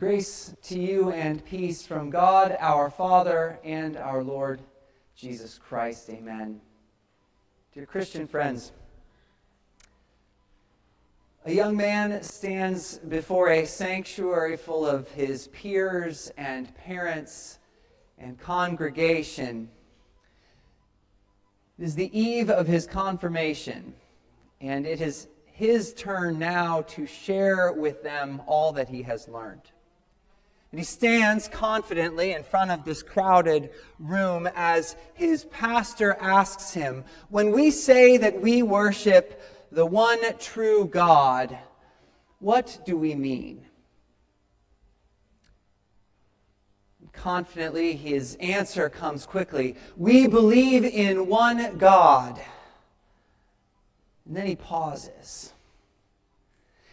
Grace to you and peace from God our Father and our Lord Jesus Christ. Amen. Dear Christian friends, a young man stands before a sanctuary full of his peers and parents and congregation. It is the eve of his confirmation, and it is his turn now to share with them all that he has learned. And he stands confidently in front of this crowded room as his pastor asks him, When we say that we worship the one true God, what do we mean? Confidently, his answer comes quickly We believe in one God. And then he pauses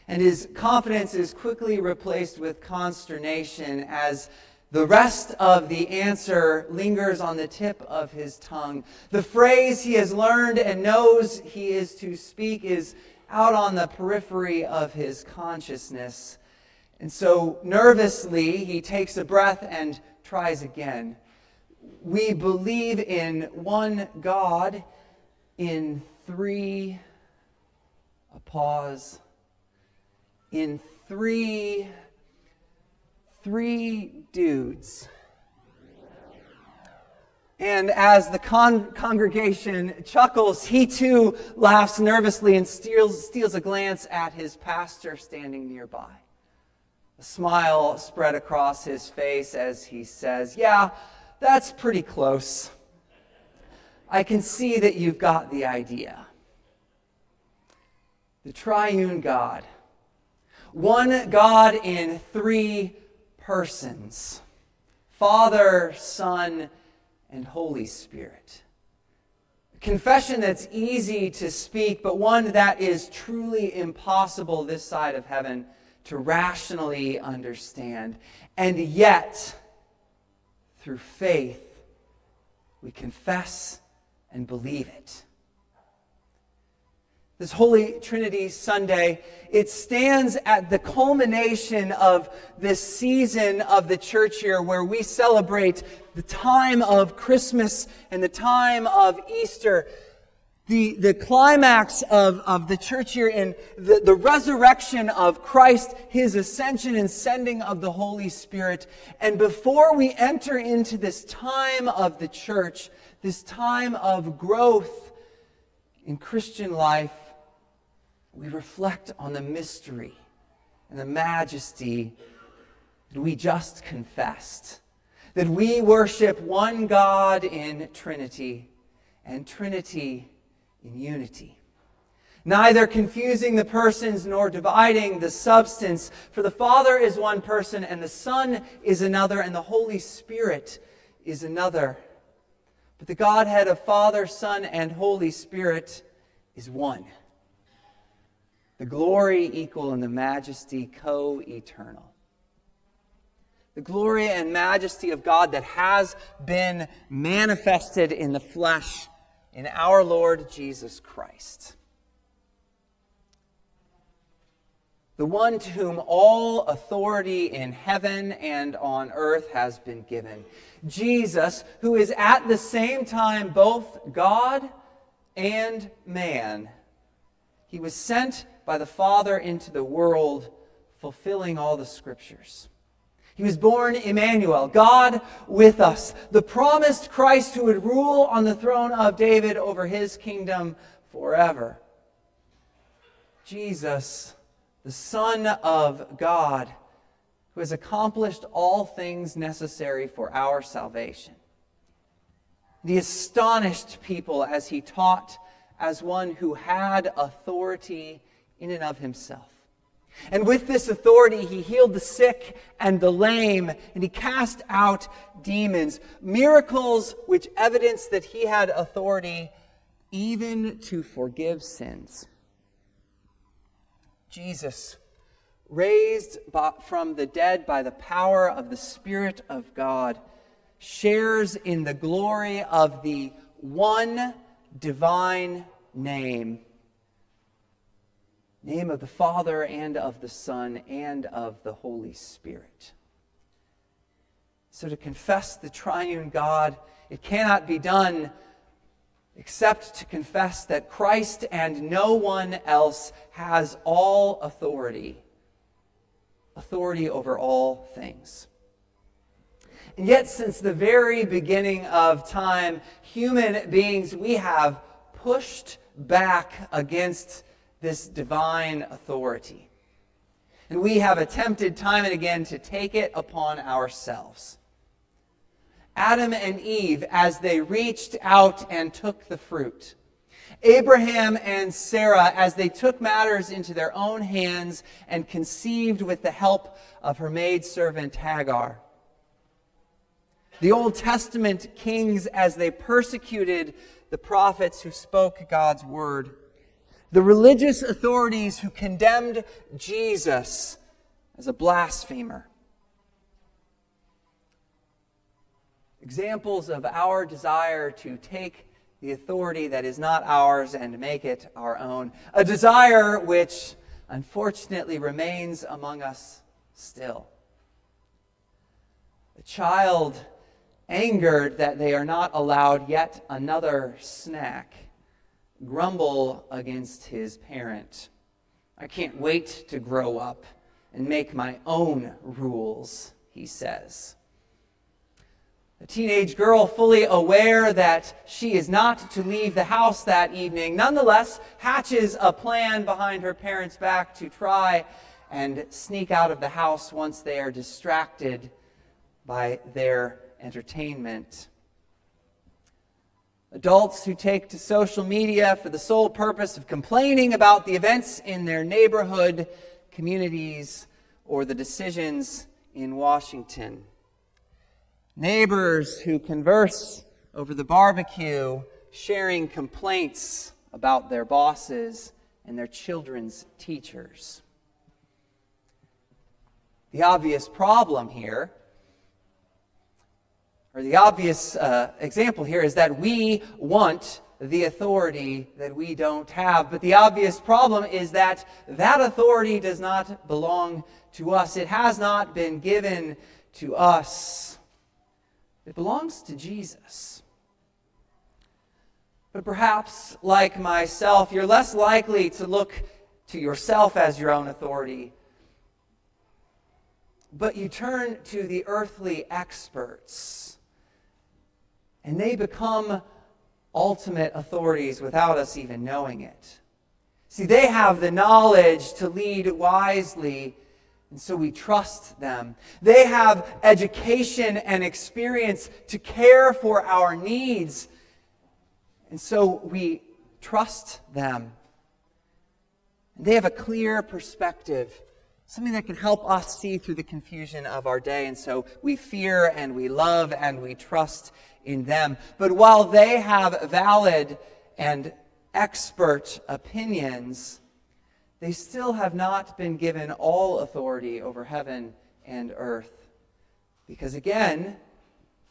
and his confidence is quickly replaced with consternation as the rest of the answer lingers on the tip of his tongue. The phrase he has learned and knows he is to speak is out on the periphery of his consciousness. And so, nervously, he takes a breath and tries again. We believe in one God in three, a pause in three three dudes. And as the con- congregation chuckles, he too laughs nervously and steals, steals a glance at his pastor standing nearby. A smile spread across his face as he says, Yeah, that's pretty close. I can see that you've got the idea. The triune God one God in three persons Father, Son, and Holy Spirit. A confession that's easy to speak, but one that is truly impossible this side of heaven to rationally understand. And yet, through faith, we confess and believe it this Holy Trinity Sunday, it stands at the culmination of this season of the church year where we celebrate the time of Christmas and the time of Easter. The, the climax of, of the church year in the, the resurrection of Christ, his ascension and sending of the Holy Spirit. And before we enter into this time of the church, this time of growth in Christian life, we reflect on the mystery and the majesty that we just confessed. That we worship one God in Trinity and Trinity in unity. Neither confusing the persons nor dividing the substance, for the Father is one person, and the Son is another, and the Holy Spirit is another. But the Godhead of Father, Son, and Holy Spirit is one the glory equal and the majesty co eternal. The glory and majesty of God that has been manifested in the flesh in our Lord Jesus Christ. The one to whom all authority in heaven and on earth has been given. Jesus, who is at the same time both God and man. He was sent by the Father into the world, fulfilling all the scriptures. He was born Emmanuel, God with us, the promised Christ who would rule on the throne of David over his kingdom forever. Jesus, the Son of God, who has accomplished all things necessary for our salvation. The astonished people as he taught as one who had authority in and of himself. And with this authority, he healed the sick and the lame, and he cast out demons. Miracles which evidence that he had authority even to forgive sins. Jesus, raised from the dead by the power of the Spirit of God, shares in the glory of the one divine name name of the Father and of the Son and of the Holy Spirit. So to confess the triune God, it cannot be done except to confess that Christ and no one else has all authority, authority over all things. And yet, since the very beginning of time, human beings, we have pushed back against this divine authority. And we have attempted time and again to take it upon ourselves. Adam and Eve, as they reached out and took the fruit. Abraham and Sarah, as they took matters into their own hands and conceived with the help of her maidservant Hagar. The Old Testament kings, as they persecuted the prophets who spoke God's word the religious authorities who condemned Jesus as a blasphemer. Examples of our desire to take the authority that is not ours and make it our own. A desire which unfortunately remains among us still. A child angered that they are not allowed yet another snack grumble against his parent. I can't wait to grow up and make my own rules, he says. A teenage girl, fully aware that she is not to leave the house that evening, nonetheless hatches a plan behind her parents' back to try and sneak out of the house once they are distracted by their entertainment. Adults who take to social media for the sole purpose of complaining about the events in their neighborhood, communities, or the decisions in Washington. Neighbors who converse over the barbecue, sharing complaints about their bosses and their children's teachers. The obvious problem here or the obvious uh, example here is that we want the authority that we don't have. But the obvious problem is that that authority does not belong to us. It has not been given to us. It belongs to Jesus. But perhaps, like myself, you're less likely to look to yourself as your own authority. But you turn to the earthly experts and they become ultimate authorities without us even knowing it. See, they have the knowledge to lead wisely, and so we trust them. They have education and experience to care for our needs, and so we trust them. They have a clear perspective, something that can help us see through the confusion of our day, and so we fear and we love and we trust in them. But while they have valid and expert opinions, they still have not been given all authority over heaven and earth. Because again,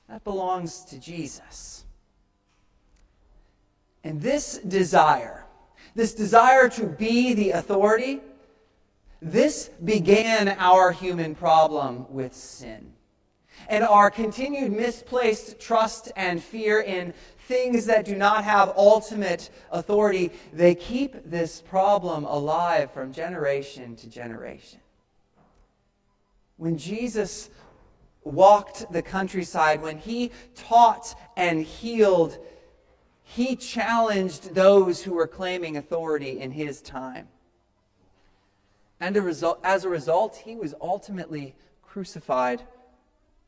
that belongs to Jesus. And this desire, this desire to be the authority, this began our human problem with sin and our continued misplaced trust and fear in things that do not have ultimate authority, they keep this problem alive from generation to generation. When Jesus walked the countryside, when he taught and healed, he challenged those who were claiming authority in his time. And a result, as a result, he was ultimately crucified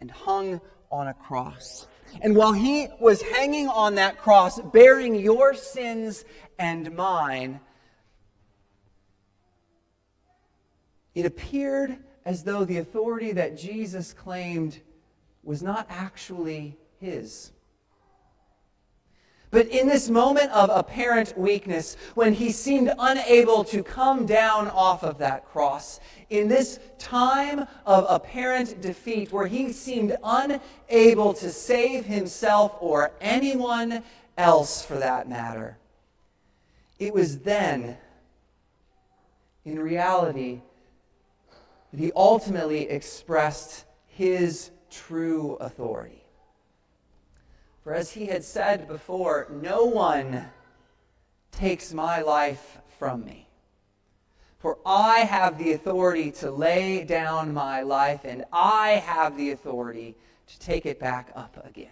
and hung on a cross. And while he was hanging on that cross, bearing your sins and mine, it appeared as though the authority that Jesus claimed was not actually his. But in this moment of apparent weakness, when he seemed unable to come down off of that cross, in this time of apparent defeat, where he seemed unable to save himself or anyone else for that matter, it was then, in reality, that he ultimately expressed his true authority. For as he had said before, no one takes my life from me. For I have the authority to lay down my life, and I have the authority to take it back up again.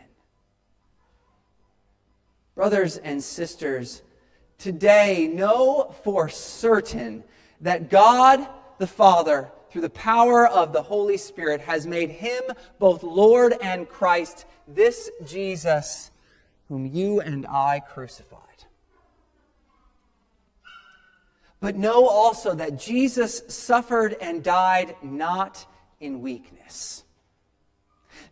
Brothers and sisters, today know for certain that God the Father, through the power of the Holy Spirit, has made him both Lord and Christ, this Jesus whom you and I crucified. But know also that Jesus suffered and died not in weakness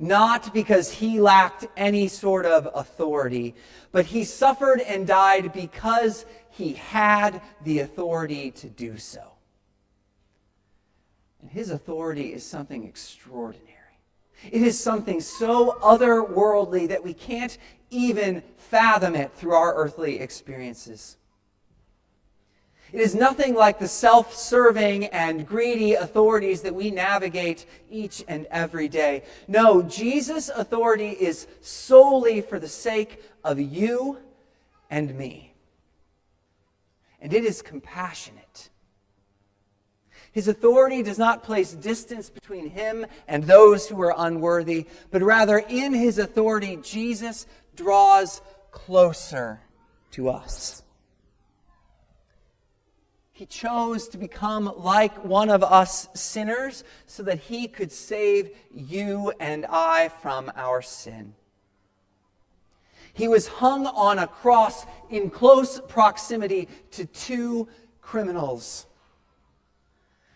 not because he lacked any sort of authority, but he suffered and died because he had the authority to do so. And his authority is something extraordinary. It is something so otherworldly that we can't even fathom it through our earthly experiences. It is nothing like the self serving and greedy authorities that we navigate each and every day. No, Jesus' authority is solely for the sake of you and me. And it is compassionate. His authority does not place distance between him and those who are unworthy, but rather in his authority, Jesus draws closer to us. He chose to become like one of us sinners so that he could save you and I from our sin. He was hung on a cross in close proximity to two criminals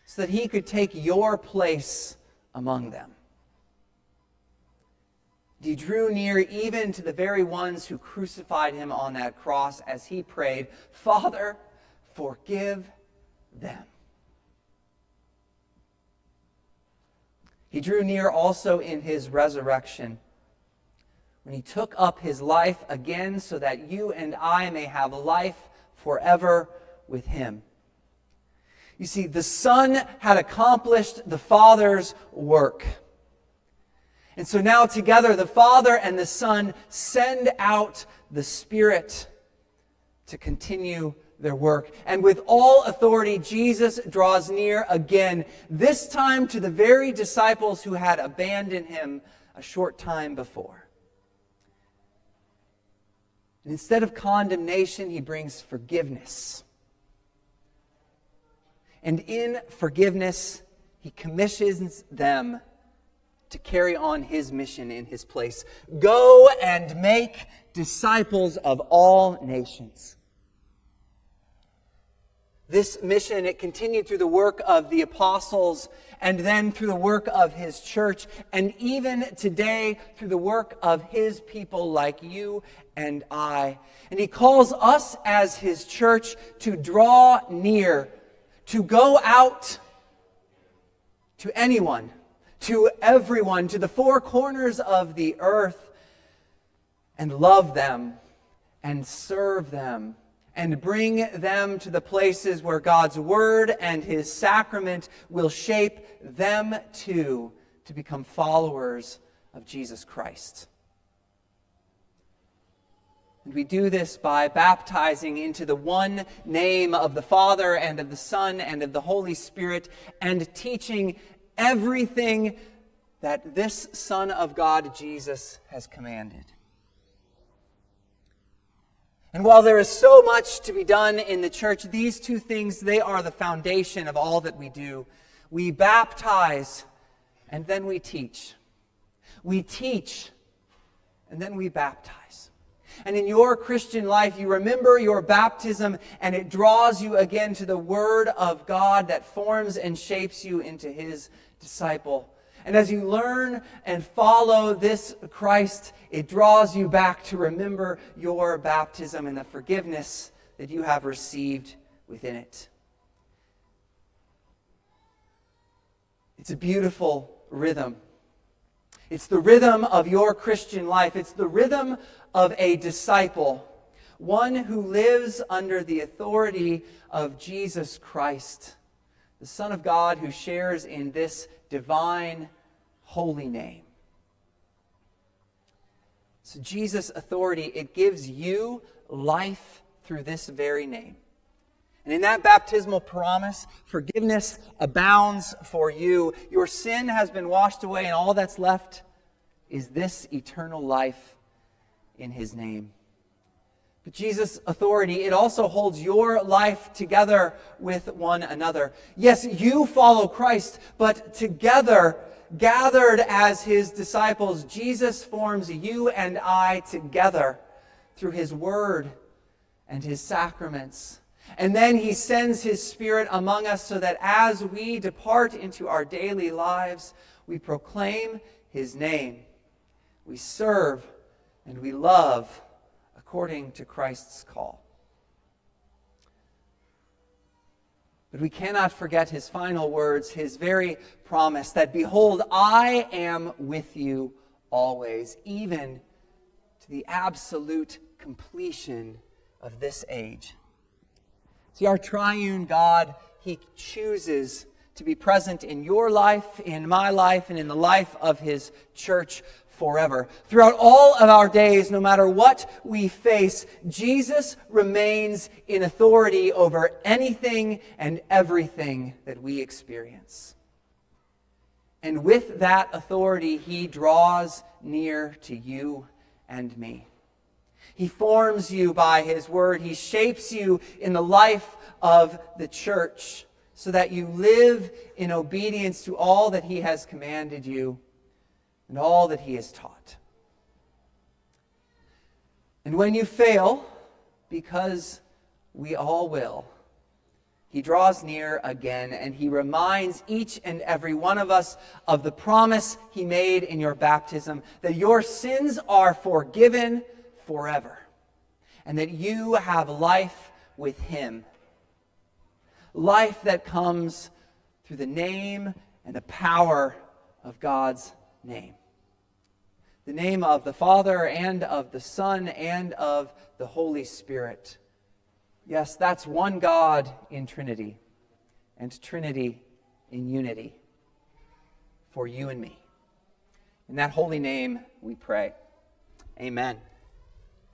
so that he could take your place among them. He drew near even to the very ones who crucified him on that cross as he prayed, Father, forgive them. He drew near also in his resurrection when he took up his life again so that you and I may have life forever with him. You see, the Son had accomplished the Father's work. And so now together, the Father and the Son send out the Spirit to continue their work. And with all authority, Jesus draws near again, this time to the very disciples who had abandoned him a short time before. And instead of condemnation, he brings forgiveness. And in forgiveness, he commissions them to carry on his mission in his place. Go and make disciples of all nations this mission, it continued through the work of the apostles and then through the work of his church, and even today through the work of his people like you and I. And he calls us as his church to draw near, to go out to anyone, to everyone, to the four corners of the earth, and love them and serve them and bring them to the places where God's word and his sacrament will shape them too to become followers of Jesus Christ. And we do this by baptizing into the one name of the Father and of the Son and of the Holy Spirit and teaching everything that this Son of God, Jesus, has commanded. And while there is so much to be done in the church, these two things, they are the foundation of all that we do. We baptize and then we teach. We teach and then we baptize. And in your Christian life, you remember your baptism and it draws you again to the Word of God that forms and shapes you into His disciple. And as you learn and follow this Christ, it draws you back to remember your baptism and the forgiveness that you have received within it. It's a beautiful rhythm. It's the rhythm of your Christian life. It's the rhythm of a disciple, one who lives under the authority of Jesus Christ, the Son of God who shares in this divine holy name. So, Jesus' authority, it gives you life through this very name. And in that baptismal promise, forgiveness abounds for you. Your sin has been washed away, and all that's left is this eternal life in his name. But Jesus' authority, it also holds your life together with one another. Yes, you follow Christ, but together, gathered as his disciples, Jesus forms you and I together through his word and his sacraments. And then he sends his spirit among us so that as we depart into our daily lives, we proclaim his name. We serve and we love according to Christ's call. But we cannot forget his final words, his very promise that, Behold, I am with you always, even to the absolute completion of this age. See, our triune God, He chooses to be present in your life, in my life, and in the life of His church forever. Throughout all of our days, no matter what we face, Jesus remains in authority over anything and everything that we experience. And with that authority, He draws near to you and me. He forms you by His word. He shapes you in the life of the church so that you live in obedience to all that He has commanded you and all that He has taught. And when you fail, because we all will, he draws near again and he reminds each and every one of us of the promise he made in your baptism that your sins are forgiven forever, and that you have life with Him. Life that comes through the name and the power of God's name. The name of the Father and of the Son and of the Holy Spirit. Yes, that's one God in Trinity, and Trinity in unity for you and me. In that holy name we pray. Amen.